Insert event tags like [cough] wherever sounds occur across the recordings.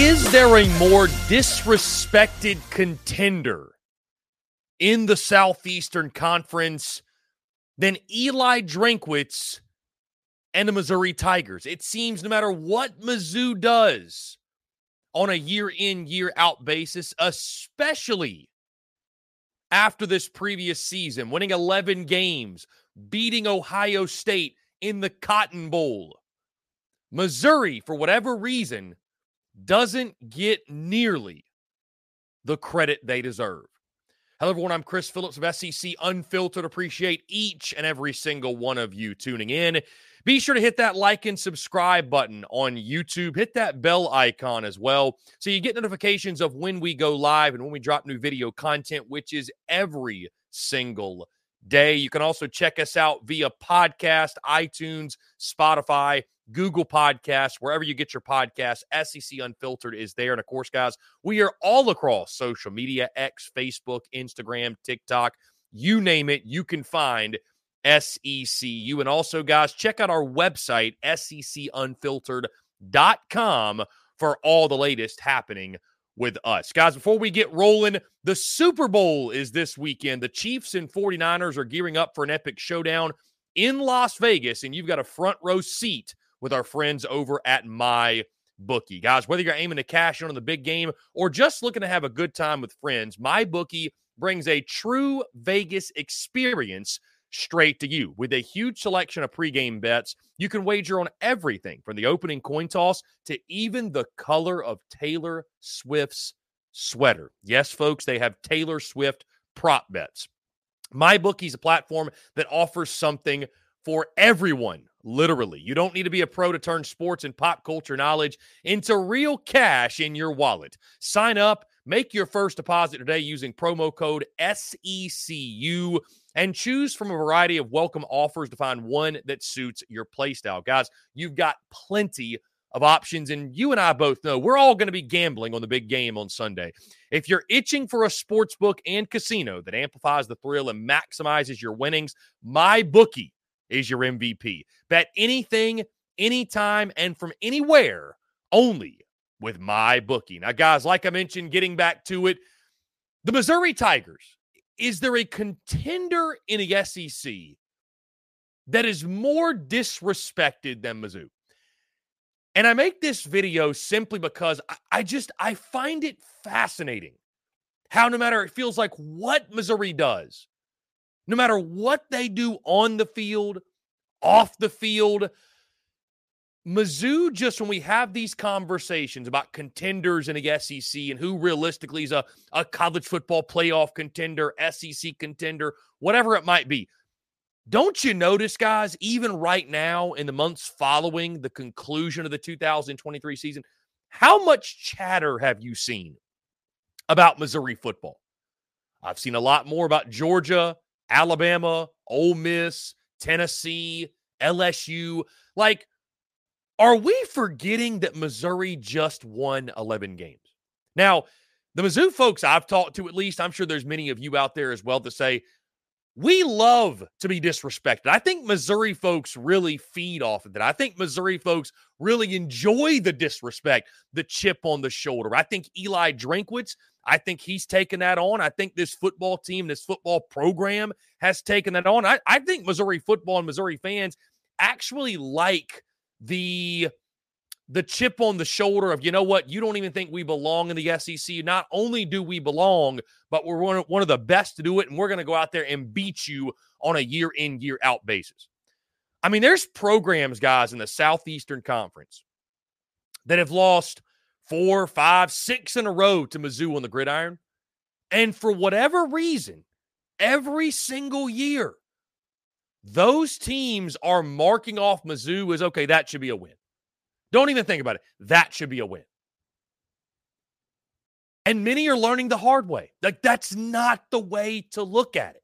Is there a more disrespected contender in the Southeastern Conference than Eli Drinkwitz and the Missouri Tigers? It seems no matter what Mizzou does on a year in, year out basis, especially after this previous season, winning 11 games, beating Ohio State in the Cotton Bowl. Missouri, for whatever reason, doesn't get nearly the credit they deserve. Hello, everyone. I'm Chris Phillips of SEC Unfiltered. Appreciate each and every single one of you tuning in. Be sure to hit that like and subscribe button on YouTube. Hit that bell icon as well so you get notifications of when we go live and when we drop new video content, which is every single day. You can also check us out via podcast, iTunes, Spotify, Google Podcasts, wherever you get your podcasts. SEC Unfiltered is there. And of course, guys, we are all across social media X, Facebook, Instagram, TikTok, you name it, you can find SECU. And also, guys, check out our website, secunfiltered.com, for all the latest happening with us. Guys, before we get rolling, the Super Bowl is this weekend. The Chiefs and 49ers are gearing up for an epic showdown in Las Vegas, and you've got a front row seat with our friends over at My Bookie. Guys, whether you're aiming to cash in on the big game or just looking to have a good time with friends, My Bookie brings a true Vegas experience straight to you. With a huge selection of pregame bets, you can wager on everything from the opening coin toss to even the color of Taylor Swift's sweater. Yes, folks, they have Taylor Swift prop bets. MyBookie is a platform that offers something for everyone, literally. You don't need to be a pro to turn sports and pop culture knowledge into real cash in your wallet. Sign up, make your first deposit today using promo code SECU and choose from a variety of welcome offers to find one that suits your playstyle. Guys, you've got plenty of options. And you and I both know we're all going to be gambling on the big game on Sunday. If you're itching for a sports book and casino that amplifies the thrill and maximizes your winnings, my bookie is your MVP. Bet anything, anytime, and from anywhere only with my bookie. Now, guys, like I mentioned, getting back to it, the Missouri Tigers, is there a contender in the SEC that is more disrespected than Mizzou? And I make this video simply because I, I just I find it fascinating how no matter it feels like what Missouri does, no matter what they do on the field, off the field, Mizzou, just when we have these conversations about contenders in the SEC and who realistically is a, a college football playoff contender, SEC contender, whatever it might be, don't you notice, guys, even right now in the months following the conclusion of the 2023 season, how much chatter have you seen about Missouri football? I've seen a lot more about Georgia, Alabama, Ole Miss, Tennessee, LSU. Like, are we forgetting that Missouri just won 11 games? Now, the Mizzou folks I've talked to, at least, I'm sure there's many of you out there as well to say, we love to be disrespected. I think Missouri folks really feed off of that. I think Missouri folks really enjoy the disrespect, the chip on the shoulder. I think Eli Drinkwitz, I think he's taken that on. I think this football team, this football program has taken that on. I, I think Missouri football and Missouri fans actually like the the chip on the shoulder of, you know what, you don't even think we belong in the SEC. Not only do we belong, but we're one of, one of the best to do it, and we're going to go out there and beat you on a year in, year out basis. I mean, there's programs, guys, in the Southeastern Conference that have lost four, five, six in a row to Mizzou on the gridiron. And for whatever reason, every single year, those teams are marking off Mizzou as okay, that should be a win. Don't even think about it. That should be a win. And many are learning the hard way. Like, that's not the way to look at it.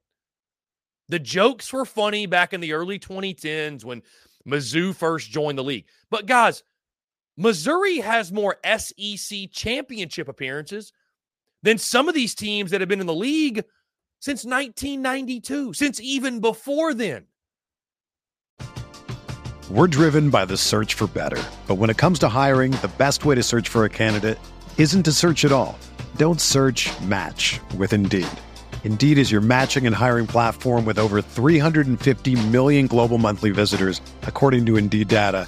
The jokes were funny back in the early 2010s when Mizzou first joined the league. But, guys, Missouri has more SEC championship appearances than some of these teams that have been in the league since 1992, since even before then. We're driven by the search for better. But when it comes to hiring, the best way to search for a candidate isn't to search at all. Don't search match with Indeed. Indeed is your matching and hiring platform with over 350 million global monthly visitors, according to Indeed data,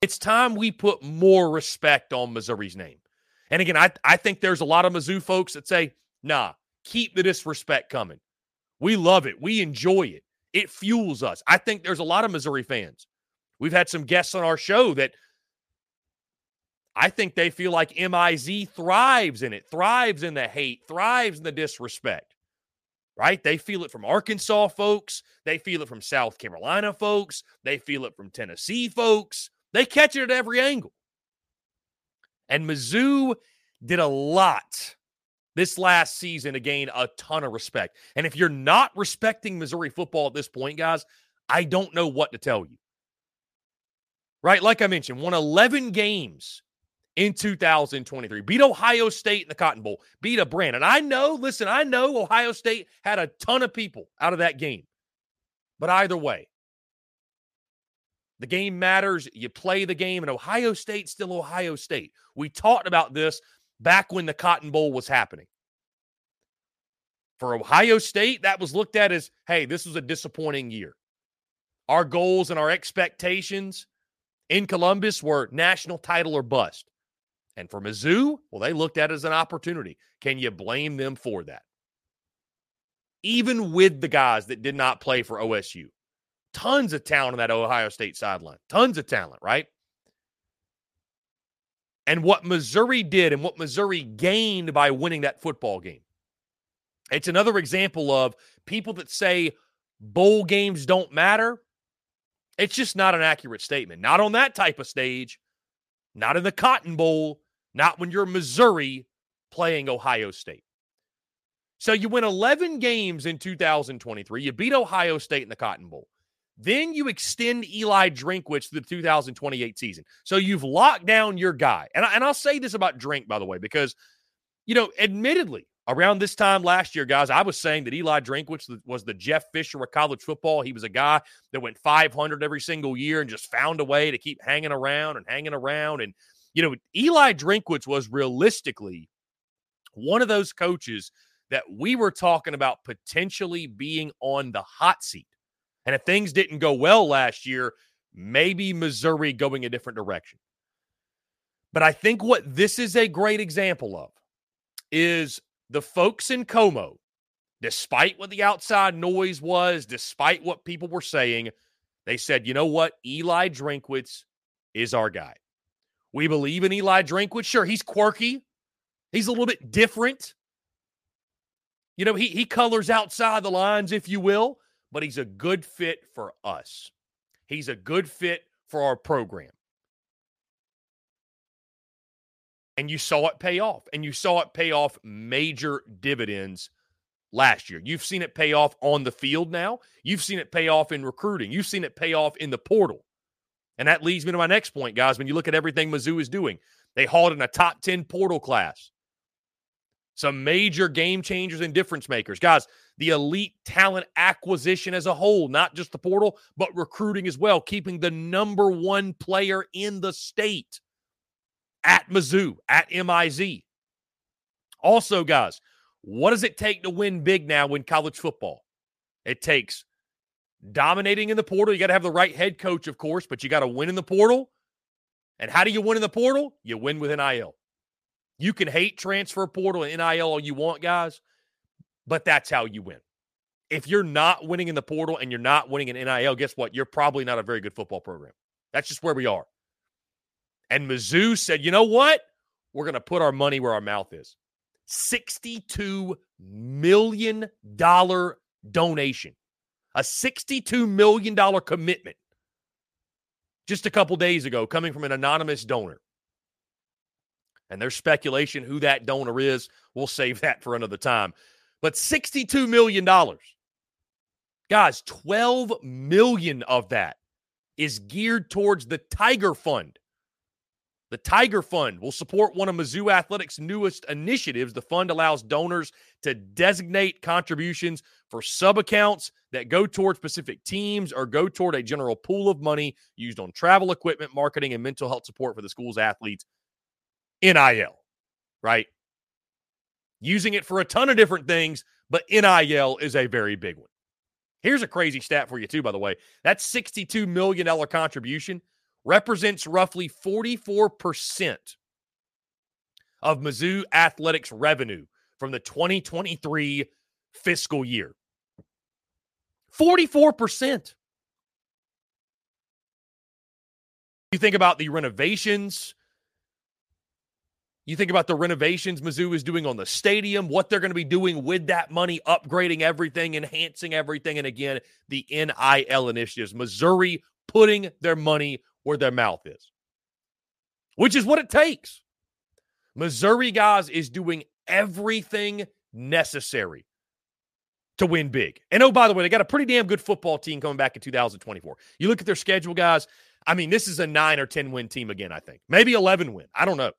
It's time we put more respect on Missouri's name. And again, I, I think there's a lot of Mizzou folks that say, nah, keep the disrespect coming. We love it. We enjoy it. It fuels us. I think there's a lot of Missouri fans. We've had some guests on our show that I think they feel like MIZ thrives in it, thrives in the hate, thrives in the disrespect. Right? They feel it from Arkansas folks. They feel it from South Carolina folks. They feel it from Tennessee folks. They catch it at every angle. And Mizzou did a lot this last season to gain a ton of respect. And if you're not respecting Missouri football at this point, guys, I don't know what to tell you. Right? Like I mentioned, won 11 games in 2023. Beat Ohio State in the Cotton Bowl. Beat a brand. And I know, listen, I know Ohio State had a ton of people out of that game. But either way, the game matters. You play the game, and Ohio State still Ohio State. We talked about this back when the Cotton Bowl was happening. For Ohio State, that was looked at as hey, this was a disappointing year. Our goals and our expectations in Columbus were national title or bust. And for Mizzou, well, they looked at it as an opportunity. Can you blame them for that? Even with the guys that did not play for OSU, tons of talent on that Ohio State sideline, tons of talent, right? And what Missouri did and what Missouri gained by winning that football game. It's another example of people that say bowl games don't matter. It's just not an accurate statement. Not on that type of stage, not in the Cotton Bowl, not when you're Missouri playing Ohio State. So you win 11 games in 2023. You beat Ohio State in the Cotton Bowl. Then you extend Eli Drinkwitz to the 2028 season. So you've locked down your guy. And, I, and I'll say this about Drink, by the way, because, you know, admittedly, around this time last year, guys, I was saying that Eli Drinkwitz was the Jeff Fisher of college football. He was a guy that went 500 every single year and just found a way to keep hanging around and hanging around. And, you know, Eli Drinkwitz was realistically one of those coaches that we were talking about potentially being on the hot seat and if things didn't go well last year, maybe Missouri going a different direction. But I think what this is a great example of is the folks in Como, despite what the outside noise was, despite what people were saying, they said, you know what? Eli Drinkwitz is our guy. We believe in Eli Drinkwitz. Sure, he's quirky. He's a little bit different. You know, he he colors outside the lines, if you will but he's a good fit for us. He's a good fit for our program. And you saw it pay off, and you saw it pay off major dividends last year. You've seen it pay off on the field now. You've seen it pay off in recruiting. You've seen it pay off in the portal. And that leads me to my next point, guys. When you look at everything Mizzou is doing, they hauled in a top 10 portal class. Some major game changers and difference makers. Guys, the elite talent acquisition as a whole, not just the portal, but recruiting as well, keeping the number one player in the state at Mizzou, at MIZ. Also, guys, what does it take to win big now in college football? It takes dominating in the portal. You got to have the right head coach, of course, but you got to win in the portal. And how do you win in the portal? You win with NIL. You can hate transfer portal and NIL all you want, guys but that's how you win. If you're not winning in the portal and you're not winning in NIL, guess what? You're probably not a very good football program. That's just where we are. And Mizzou said, you know what? We're going to put our money where our mouth is. $62 million donation, a $62 million commitment just a couple days ago coming from an anonymous donor. And there's speculation who that donor is. We'll save [laughs] that for another time but $62 million. Guys, 12 million of that is geared towards the Tiger Fund. The Tiger Fund will support one of Mizzou Athletics' newest initiatives. The fund allows donors to designate contributions for sub accounts that go toward specific teams or go toward a general pool of money used on travel equipment, marketing, and mental health support for the school's athletes. NIL, right? Using it for a ton of different things, but NIL is a very big one. Here's a crazy stat for you, too, by the way. That $62 million contribution represents roughly 44% of Mizzou Athletics revenue from the 2023 fiscal year. 44%. You think about the renovations, You think about the renovations Mizzou is doing on the stadium, what they're going to be doing with that money, upgrading everything, enhancing everything. And again, the NIL initiatives. Missouri putting their money where their mouth is, which is what it takes. Missouri, guys, is doing everything necessary to win big. And oh, by the way, they got a pretty damn good football team coming back in 2024. You look at their schedule, guys. I mean, this is a nine or 10 win team again, I think. Maybe 11 win. I don't know.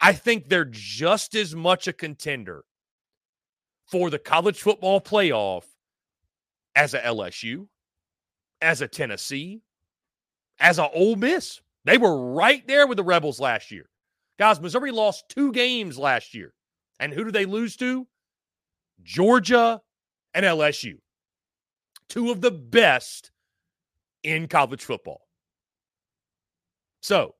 I think they're just as much a contender for the college football playoff as a LSU, as a Tennessee, as a Ole Miss. They were right there with the Rebels last year. Guys, Missouri lost two games last year. And who do they lose to? Georgia and LSU. Two of the best in college football. So,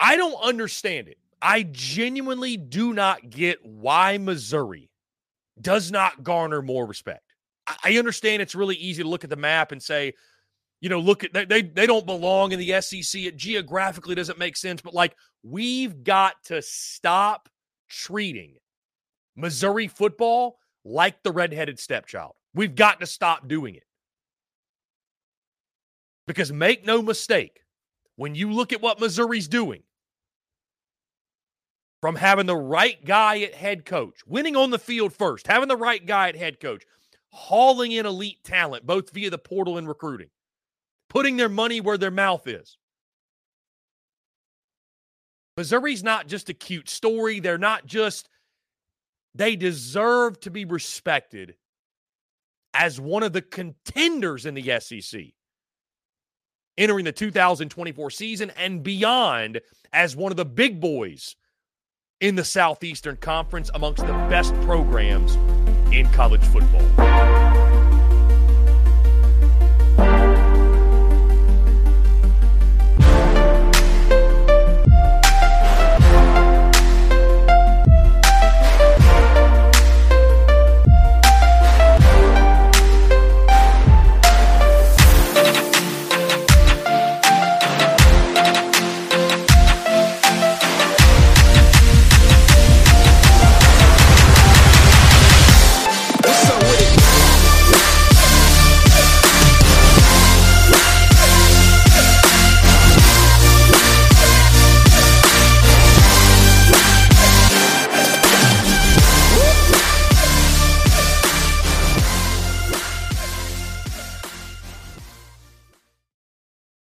I don't understand it. I genuinely do not get why Missouri does not garner more respect. I understand it's really easy to look at the map and say, you know, look at they they, they don't belong in the SEC. It geographically doesn't make sense, but like we've got to stop treating Missouri football like the redheaded stepchild. We've got to stop doing it. Because make no mistake, when you look at what Missouri's doing, from having the right guy at head coach, winning on the field first, having the right guy at head coach, hauling in elite talent, both via the portal and recruiting, putting their money where their mouth is. Missouri's not just a cute story. They're not just, they deserve to be respected as one of the contenders in the SEC entering the 2024 season and beyond as one of the big boys in the Southeastern Conference amongst the best programs in college football.